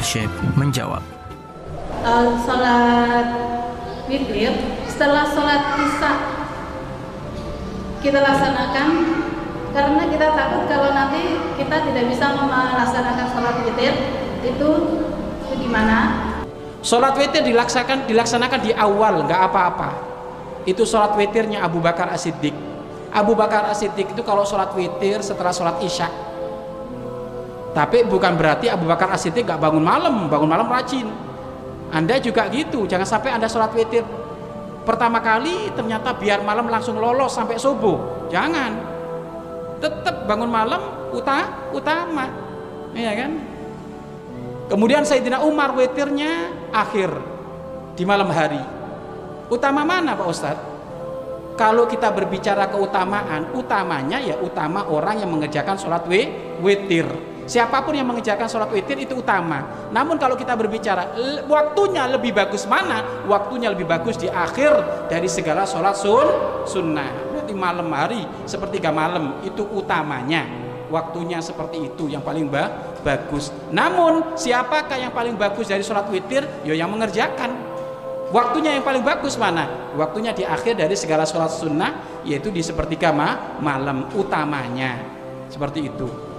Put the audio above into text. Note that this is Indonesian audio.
Syekh menjawab. Uh, sholat witir setelah sholat isya kita laksanakan karena kita takut kalau nanti kita tidak bisa melaksanakan sholat witir itu, itu gimana? Sholat witir dilaksanakan dilaksanakan di awal nggak apa-apa. Itu sholat witirnya Abu Bakar As-Siddiq. Abu Bakar As-Siddiq itu kalau sholat witir setelah sholat isya. Tapi bukan berarti Abu Bakar As-Siddiq nggak bangun malam, bangun malam rajin. Anda juga gitu, jangan sampai Anda sholat witir pertama kali ternyata biar malam langsung lolos sampai subuh. Jangan. Tetap bangun malam uta, utama. Iya kan? Kemudian Sayyidina Umar witirnya akhir di malam hari. Utama mana Pak Ustadz? Kalau kita berbicara keutamaan, utamanya ya utama orang yang mengerjakan sholat witir Siapa pun yang mengerjakan sholat witir itu utama. Namun kalau kita berbicara waktunya lebih bagus mana? Waktunya lebih bagus di akhir dari segala sholat sun sunnah. Berarti malam hari sepertiga malam itu utamanya. Waktunya seperti itu yang paling ba bagus. Namun siapakah yang paling bagus dari sholat witir? Yo ya yang mengerjakan. Waktunya yang paling bagus mana? Waktunya di akhir dari segala sholat sunnah yaitu di sepertiga ma malam utamanya. Seperti itu.